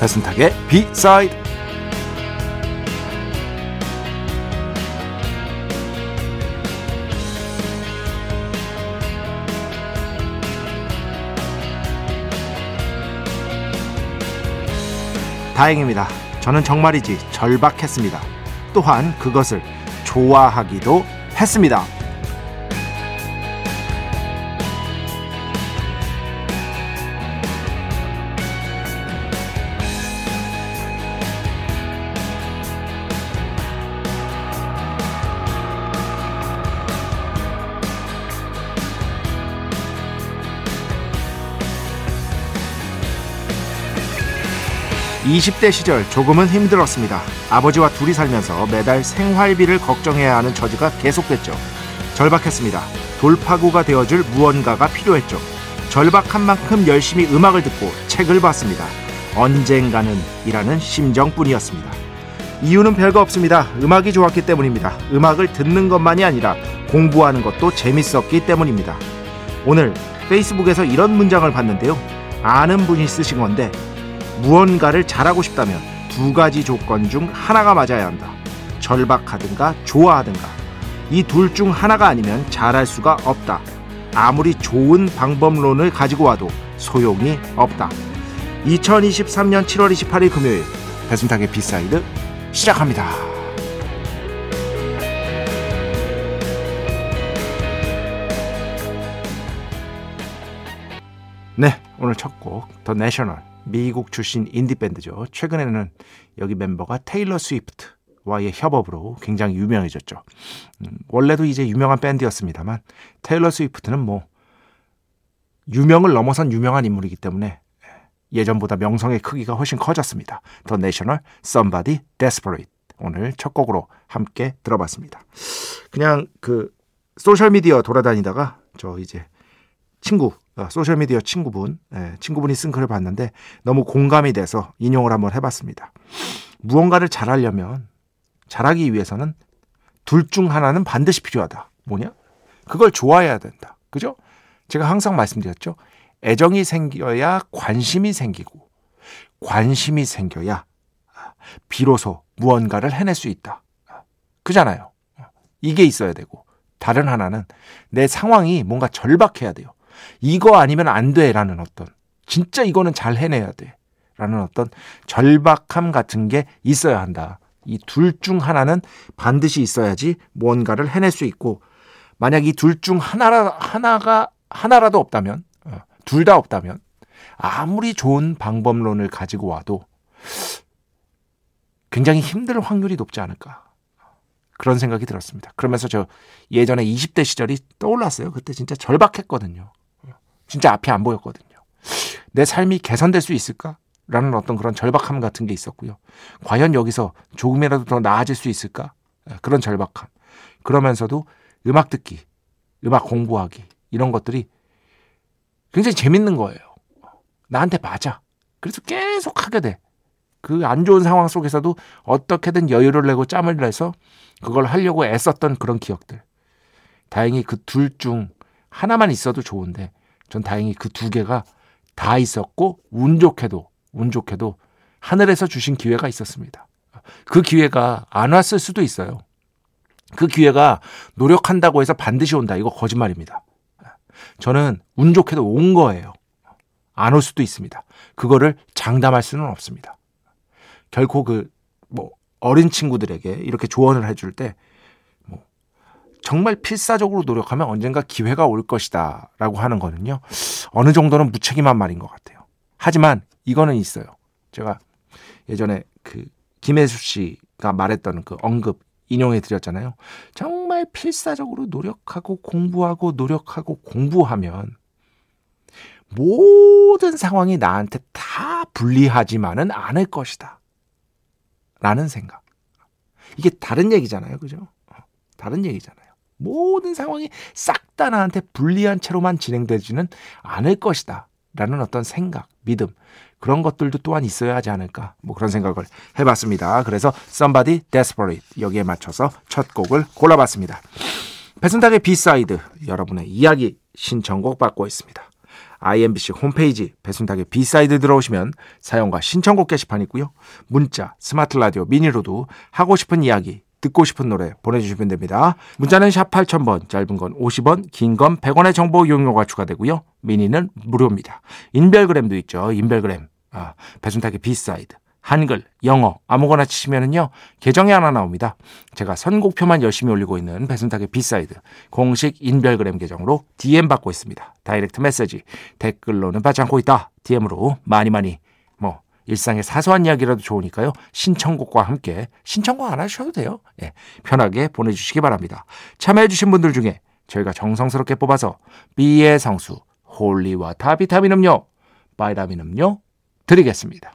배순탁의 비사이드 다행입니다. 저는 정말이지 절박했습니다. 또한 그것을 좋아하기도 했습니다. 20대 시절 조금은 힘들었습니다. 아버지와 둘이 살면서 매달 생활비를 걱정해야 하는 처지가 계속됐죠. 절박했습니다. 돌파구가 되어줄 무언가가 필요했죠. 절박한 만큼 열심히 음악을 듣고 책을 봤습니다. 언젠가는 이라는 심정뿐이었습니다. 이유는 별거 없습니다. 음악이 좋았기 때문입니다. 음악을 듣는 것만이 아니라 공부하는 것도 재밌었기 때문입니다. 오늘 페이스북에서 이런 문장을 봤는데요. 아는 분이 쓰신 건데 무언가를 잘하고 싶다면 두 가지 조건 중 하나가 맞아야 한다. 절박하든가 좋아하든가. 이 둘 중 하나가 아니면 잘할 수가 없다. 아무리 좋은 방법론을 가지고 와도 소용이 없다. 2023년 7월 28일 금요일 배순탁의 B side 시작합니다. 네, 오늘 첫 곡 The National 미국 출신 인디 밴드죠. 최근에는 여기 멤버가 테일러 스위프트 와의 협업으로 굉장히 유명해졌죠. 음, 원래도 이제 유명한 밴드였습니다만 테일러 스위프트는 뭐 유명을 넘어선 유명한 인물이기 때문에 예전보다 명성의 크기가 훨씬 커졌습니다. The National Somebody Desperate 오늘 첫 곡으로 함께 들어봤습니다. 그냥 그 소셜 미디어 돌아다니다가 저 이제 친구 어, 소셜미디어 친구분, 예, 친구분이 쓴 글을 봤는데 너무 공감이 돼서 인용을 한번 해봤습니다. 무언가를 잘하려면 잘하기 위해서는 둘 중 하나는 반드시 필요하다. 뭐냐? 그걸 좋아해야 된다. 그죠? 제가 항상 말씀드렸죠. 애정이 생겨야 관심이 생기고 관심이 생겨야 비로소 무언가를 해낼 수 있다. 그잖아요. 이게 있어야 되고 다른 하나는 내 상황이 뭔가 절박해야 돼요. 이거 아니면 안 돼라는 어떤 진짜 이거는 잘 해내야 돼라는 어떤 절박함 같은 게 있어야 한다. 이 둘 중 하나는 반드시 있어야지 무언가를 해낼 수 있고 만약 이 둘 중 하나라 하나가 하나라도 없다면 어, 둘다 없다면 아무리 좋은 방법론을 가지고 와도 굉장히 힘들 확률이 높지 않을까. 그런 생각이 들었습니다. 그러면서 저 예전에 20대 시절이 떠올랐어요. 그때 진짜 절박했거든요. 진짜 앞이 안 보였거든요. 내 삶이 개선될 수 있을까? 라는 어떤 그런 절박함 같은 게 있었고요. 과연 여기서 조금이라도 더 나아질 수 있을까? 예, 그런 절박함. 그러면서도 음악 듣기, 음악 공부하기, 이런 것들이 굉장히 재밌는 거예요. 나한테 맞아. 그래서 계속 하게 돼. 그 안 좋은 상황 속에서도 어떻게든 여유를 내고 짬을 내서 그걸 하려고 애썼던 그런 기억들. 다행히 그 둘 중 하나만 있어도 좋은데 전 다행히 그 두 개가 다 있었고 운 좋게도 운 좋게도 하늘에서 주신 기회가 있었습니다. 그 기회가 안 왔을 수도 있어요. 그 기회가 노력한다고 해서 반드시 온다. 이거 거짓말입니다. 저는 운 좋게도 온 거예요. 안 올 수도 있습니다. 그거를 장담할 수는 없습니다. 결코 그, 뭐, 어린 친구들에게 이렇게 조언을 해줄 때 정말 필사적으로 노력하면 언젠가 기회가 올 것이다 라고 하는 거는요. 어느 정도는 무책임한 말인 것 같아요. 하지만 이거는 있어요. 제가 예전에 그 김혜수 씨 씨가 말했던 그 언급 인용해 드렸잖아요. 정말 필사적으로 노력하고 공부하고 노력하고 공부하면 모든 상황이 나한테 다 불리하지만은 않을 것이다. 라는 생각. 이게 다른 얘기잖아요. 그죠? 어, 다른 얘기잖아요. 모든 상황이 싹 다 나한테 불리한 채로만 진행되지는 않을 것이다. 라는 어떤 생각, 믿음. 그런 것들도 또한 있어야 하지 않을까. 뭐 그런 생각을 해봤습니다. 그래서 Somebody Desperate 여기에 맞춰서 첫 곡을 골라봤습니다. 배순탁의 B side 여러분의 이야기 신청곡 받고 있습니다. IMBC 홈페이지 배순탁의 B side 들어오시면 사연과 신청곡 게시판 있고요. 문자, 스마트 라디오, 미니로도 하고 싶은 이야기, 듣고 싶은 노래 보내주시면 됩니다. 문자는 샵 8000번, 짧은 건 50원, 긴 건 100원의 정보 이용료가 추가되고요. 미니는 무료입니다. 인별그램도 있죠. 인별그램. 아, 배순탁의 B side. 한글, 영어 아무거나 치시면은요 계정이 하나 나옵니다. 제가 선곡표만 열심히 올리고 있는 배순탁의 B side 공식 인별그램 계정으로 DM 받고 있습니다. direct message 댓글로는 받지 않고 있다. DM으로 많이 많이 뭐 일상의 사소한 이야기라도 좋으니까요 신청곡과 함께 신청곡 안 하셔도 돼요. 예, 편하게 보내주시기 바랍니다. 참여해주신 분들 중에 저희가 정성스럽게 뽑아서 B의 성수 holy water 비타민 음료 바이타민 음료 드리겠습니다.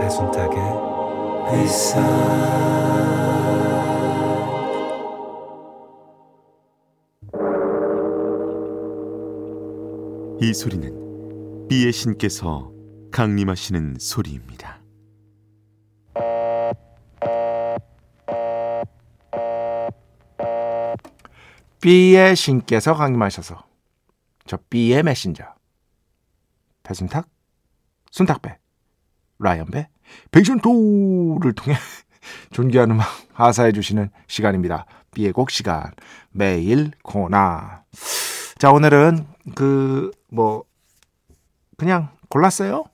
배순탁의 회사 이 소리는 B의 신께서 강림하시는 소리입니다. B의 신께서 강림하셔서 저 B의 메신저 배순탁, 순탁배, 라이언배, 백션토를 통해 존귀한 음악 하사해 주시는 시간입니다. B의 곡 시간 매일 코나 자 오늘은 그 뭐 그냥 골랐어요.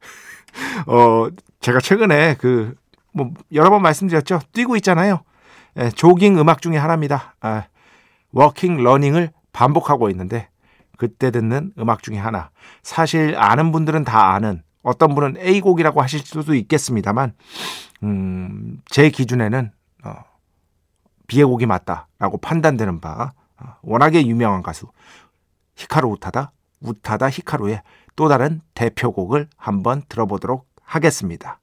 어 제가 최근에 그 뭐 여러 번 말씀드렸죠. 뛰고 있잖아요. 예, 조깅 음악 중에 하나입니다. 아, walking 러닝을 반복하고 있는데 그때 듣는 음악 중에 하나. 사실 아는 분들은 다 아는 어떤 분은 A곡이라고 하실 수도 있겠습니다만 음, 제 기준에는 어, B의 곡이 맞다라고 판단되는 바 어, 워낙에 유명한 가수 히카루 우타다 우타다 히카루의 또 다른 대표곡을 한번 들어보도록 하겠습니다.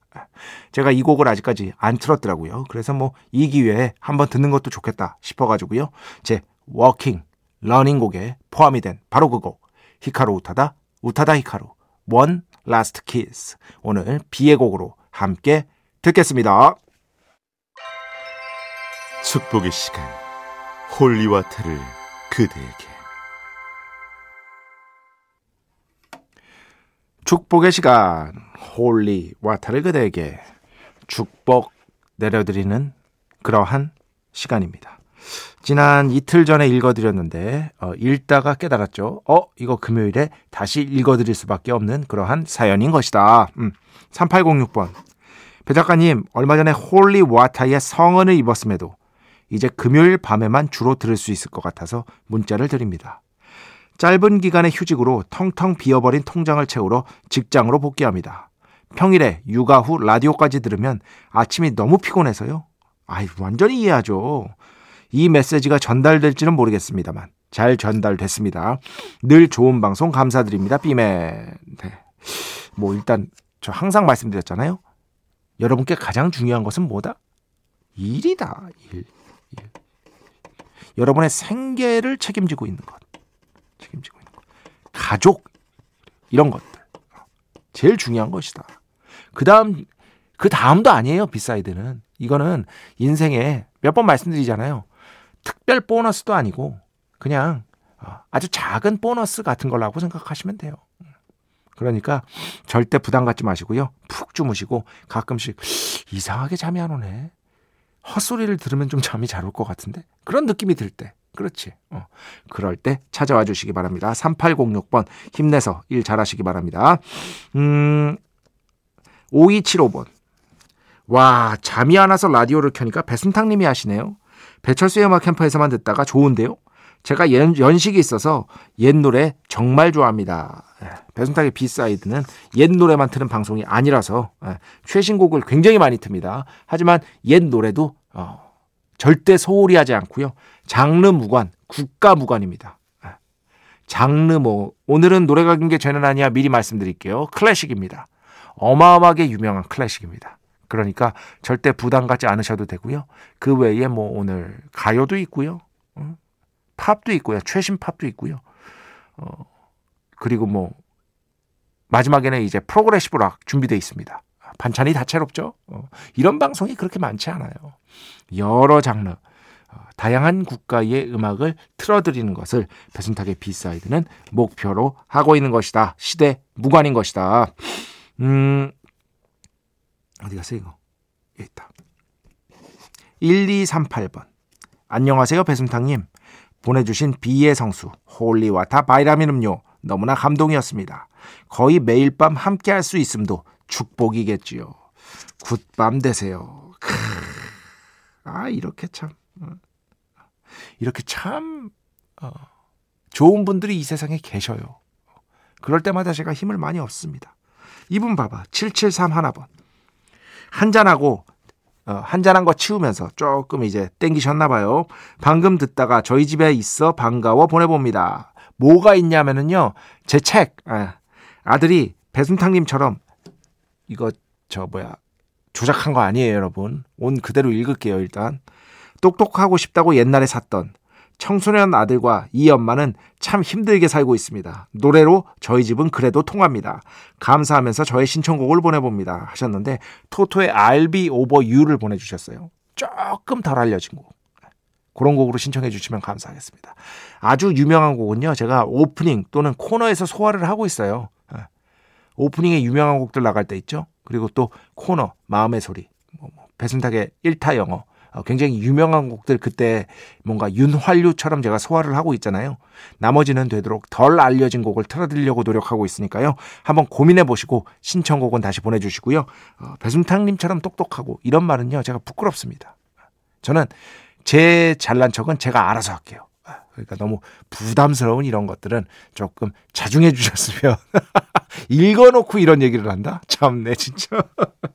제가 이 곡을 아직까지 안 틀었더라고요. 그래서 뭐 이 기회에 한번 듣는 것도 좋겠다 싶어가지고요. 제 walking, 러닝 곡에 포함이 된 바로 그 곡. 히카루 우타다, 우타다 히카루. One Last Kiss. 오늘 B의 곡으로 함께 듣겠습니다. 축복의 시간. Holy water를 그대에게. 축복의 시간. Holy water를 그대에게 축복 내려드리는 그러한 시간입니다. 지난 이틀 전에 읽어드렸는데 어, 읽다가 깨달았죠. 어 이거 금요일에 다시 읽어드릴 수밖에 없는 그러한 사연인 것이다. 음, 3806번 배 작가님 얼마 전에 holy water의 성언을 입었음에도 이제 금요일 밤에만 주로 들을 수 있을 것 같아서 문자를 드립니다. 짧은 기간의 휴직으로 텅텅 비어버린 통장을 채우러 직장으로 복귀합니다. 평일에 육아 후 라디오까지 들으면 아침이 너무 피곤해서요. 아이, 완전히 이해하죠. 이 메시지가 전달될지는 모르겠습니다만 잘 전달됐습니다. 늘 좋은 방송 감사드립니다. 삐맨. 네. 뭐 일단 저 항상 말씀드렸잖아요. 여러분께 가장 중요한 것은 뭐다? 일이다. 일. 일. 여러분의 생계를 책임지고 있는 것. 가족 이런 것들. 제일 중요한 것이다. 그 다음 그 다음도 아니에요. B side는. 이거는 인생에 몇 번 말씀드리잖아요. 특별 보너스도 아니고 그냥 어, 아주 작은 보너스 같은 걸라고 생각하시면 돼요. 그러니까 절대 부담 갖지 마시고요. 푹 주무시고 가끔씩 이상하게 잠이 안 오네. 헛소리를 들으면 좀 잠이 잘 올 것 같은데 그런 느낌이 들 때. 그렇지. 어. 그럴 때 찾아와 주시기 바랍니다. 3806번 힘내서 일 잘하시기 바랍니다. 음, 5275번. 와, 잠이 안 와서 라디오를 켜니까 배순탁 님이 하시네요. 배철수의 음악 캠프에서만 듣다가 좋은데요. 제가 연, 연식이 있어서 옛 노래 정말 좋아합니다. 예, 배순탁의 B side는 옛 노래만 트는 방송이 아니라서 예, 최신 곡을 굉장히 많이 틉니다. 하지만 옛 노래도 어, 절대 소홀히 하지 않고요. 장르 무관, 국가 무관입니다. 예, 장르 뭐 오늘은 노래가 긴 게 죄는 아니야 미리 말씀드릴게요. 클래식입니다. 어마어마하게 유명한 클래식입니다. 그러니까 절대 부담 갖지 않으셔도 되고요. 그 외에 뭐 오늘 가요도 있고요. 어? 팝도 있고요. 최신 팝도 있고요. 어, 그리고 뭐 마지막에는 이제 progressive rock 준비되어 있습니다. 반찬이 다채롭죠. 어, 이런 방송이 그렇게 많지 않아요. 여러 장르, 어, 다양한 국가의 음악을 틀어드리는 것을 배순탁의 B side는 목표로 하고 있는 것이다. 시대 무관인 것이다. 음, 어디 갔어 이거? 여기 있다. 1238번. 안녕하세요 배순탁님. 보내주신 B의 성수 holy water vitamin 음료 너무나 감동이었습니다. 거의 매일 밤 함께 할 수 있음도 축복이겠지요. 굿밤 되세요. 크. 아 이렇게 참 어. 이렇게 참 어, 좋은 분들이 이 세상에 계셔요. 그럴 때마다 제가 힘을 많이 얻습니다. 이분 봐봐 773 하나번 한잔하고 어, 한잔한 거 치우면서 조금 이제 땡기셨나 봐요. 방금 듣다가 저희 집에 있어 반가워 보내봅니다. 뭐가 있냐면은요. 제 책. 아, 아들이 배순탁님처럼 이거 저 뭐야 조작한 거 아니에요 여러분. 온 그대로 읽을게요 일단. 똑똑하고 싶다고 옛날에 샀던 청소년 아들과 이 엄마는 참 힘들게 살고 있습니다. 노래로 저희 집은 그래도 통합니다. 감사하면서 저의 신청곡을 보내봅니다. 하셨는데 토토의 I'll be over you를 보내주셨어요. 조금 덜 알려진 곡. 그런 곡으로 신청해 주시면 감사하겠습니다. 아주 유명한 곡은요. 제가 오프닝 또는 코너에서 소화를 하고 있어요. 예. 오프닝에 유명한 곡들 나갈 때 있죠. 그리고 또 코너 마음의 소리 뭐, 뭐 배순탁의 1타 영어 어, 굉장히 유명한 곡들 그때 뭔가 윤활유처럼 제가 소화를 하고 있잖아요. 나머지는 되도록 덜 알려진 곡을 틀어드리려고 노력하고 있으니까요. 한번 고민해 보시고 신청곡은 다시 보내주시고요. 어, 배순탁님처럼 똑똑하고 이런 말은요. 제가 부끄럽습니다. 저는 제 잘난 척은 제가 알아서 할게요. 아, 그러니까 너무 부담스러운 이런 것들은 조금 자중해 주셨으면 읽어놓고 이런 얘기를 한다? 참네 진짜.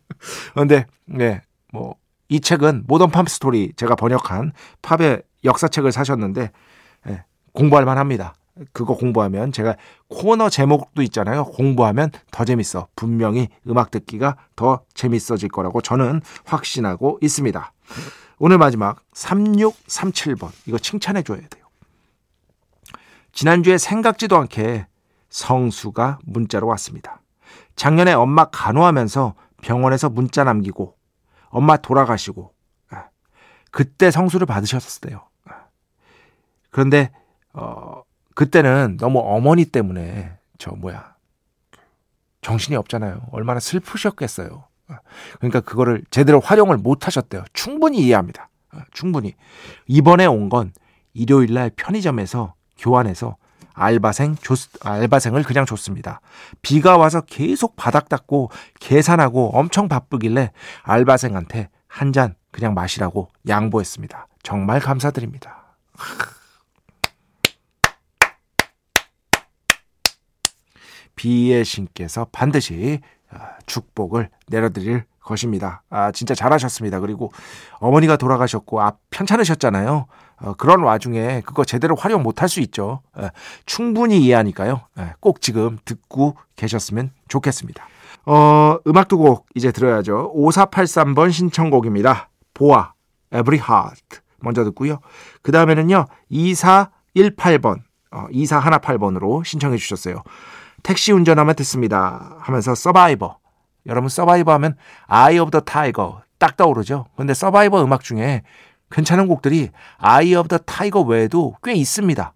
근데 네, 뭐 이 책은 모던 팜 스토리 제가 번역한 팝의 역사책을 사셨는데 예, 공부할 만합니다. 그거 공부하면 제가 코너 제목도 있잖아요. 공부하면 더 재밌어. 분명히 음악 듣기가 더 재밌어질 거라고 저는 확신하고 있습니다. 오늘 마지막 3637번. 이거 칭찬해 줘야 돼요. 지난주에 생각지도 않게 성수가 문자로 왔습니다. 작년에 엄마 간호하면서 병원에서 문자 남기고 엄마 돌아가시고 아, 그때 성수를 받으셨었대요. 아, 그런데 어 그때는 너무 어머니 때문에 저 뭐야 정신이 없잖아요. 얼마나 슬프셨겠어요. 아, 그러니까 그거를 제대로 활용을 못 하셨대요. 충분히 이해합니다. 충분히. 이번에 온 건 일요일 날 편의점에서 교환해서 알바생 줬, 알바생을 그냥 줬습니다. 비가 와서 계속 바닥 닦고 계산하고 엄청 바쁘길래 알바생한테 한 잔 그냥 마시라고 양보했습니다. 정말 감사드립니다. 비의 신께서 반드시 아, 축복을 내려드릴 것입니다. 아, 진짜 잘하셨습니다. 그리고 어머니가 돌아가셨고, 아, 편찮으셨잖아요. 어, 그런 와중에 그거 제대로 활용 못할 수 있죠. 에, 충분히 이해하니까요. 에, 꼭 지금 듣고 계셨으면 좋겠습니다. 어, 음악 두 곡 이제 들어야죠. 5483번 신청곡입니다. 보아, Every Heart 먼저 듣고요. 그 다음에는요. 2418번, 어, 2418번으로 신청해 주셨어요. 택시 운전하면 듣습니다. 하면서 Survivor. 여러분 Survivor 하면 Eye of the Tiger 딱 떠오르죠. 근데 Survivor 음악 중에 괜찮은 곡들이 Eye of the Tiger 외에도 꽤 있습니다.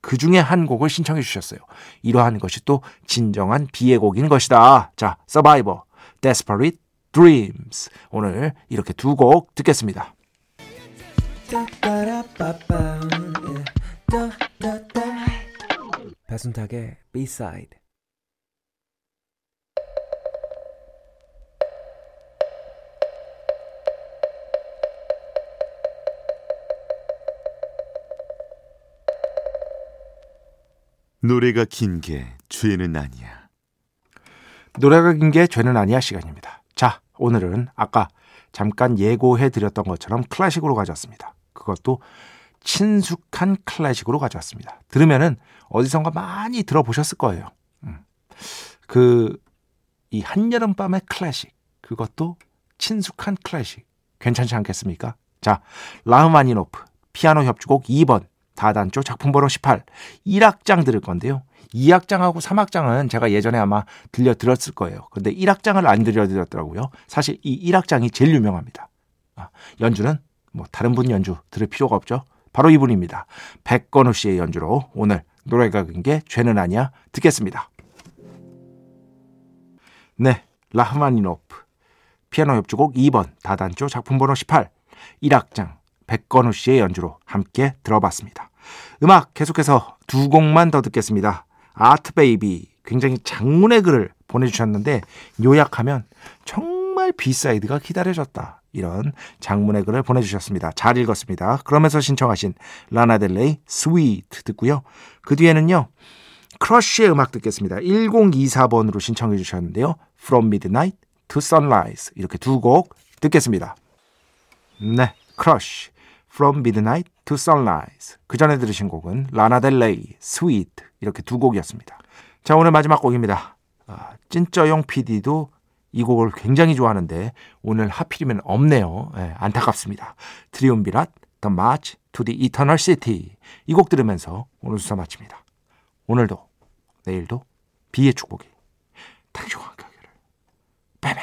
그 중에 한 곡을 신청해 주셨어요. 이러한 것이 또 진정한 비의 곡인 것이다. 자, Survivor, Desperate Dreams. 오늘 이렇게 두 곡 듣겠습니다. 배순탁의 B-side 노래가 긴 게 죄는 아니야. 노래가 긴 게 죄는 아니야 시간입니다. 자, 오늘은 아까 잠깐 예고해 드렸던 것처럼 클래식으로 가져왔습니다. 그것도 친숙한 클래식으로 가져왔습니다. 들으면은 어디선가 많이 들어보셨을 거예요. 음. 그, 이 한여름 밤의 클래식. 그것도 친숙한 클래식. 괜찮지 않겠습니까? 자, 라흐마니노프, 피아노 협주곡 2번, 다단조 작품번호 18, 1악장 들을 건데요. 2악장하고 3악장은 제가 예전에 아마 들려드렸을 거예요. 근데 1악장을 안 들려 드렸더라고요. 사실 이 1악장이 제일 유명합니다. 아, 연주는 뭐 다른 분 연주 들을 필요가 없죠. 바로 이분입니다. 백건우 씨의 연주로 오늘 노래가 긴게 죄는 아니야 듣겠습니다. 네, 라흐마니노프 피아노 협주곡 2번 다단조 작품번호 18 1악장 백건우 씨의 연주로 함께 들어봤습니다. 음악 계속해서 두 곡만 더 듣겠습니다. 아트 베이비 굉장히 장문의 글을 보내주셨는데 요약하면 정말 B-side가 기다려졌다. 이런 장문의 글을 보내주셨습니다. 잘 읽었습니다. 그러면서 신청하신 라나델레이 Sweet 듣고요. 그 뒤에는요. 크러쉬의 음악 듣겠습니다. 1024번으로 신청해 주셨는데요. From Midnight to Sunrise 이렇게 두 곡 듣겠습니다. 네, 크러쉬 From Midnight to Sunrise 그 전에 들으신 곡은 라나델레이 Sweet 이렇게 두 곡이었습니다. 자 오늘 마지막 곡입니다. 아, 찐쩌용 PD도 이 곡을 굉장히 좋아하는데 오늘 하필이면 없네요. 네, 안타깝습니다. Triumvirat The March to the Eternal City 이 곡 들으면서 오늘 수사 마칩니다. 오늘도 내일도 비의 축복이 당신과 함께 하기를. 빼매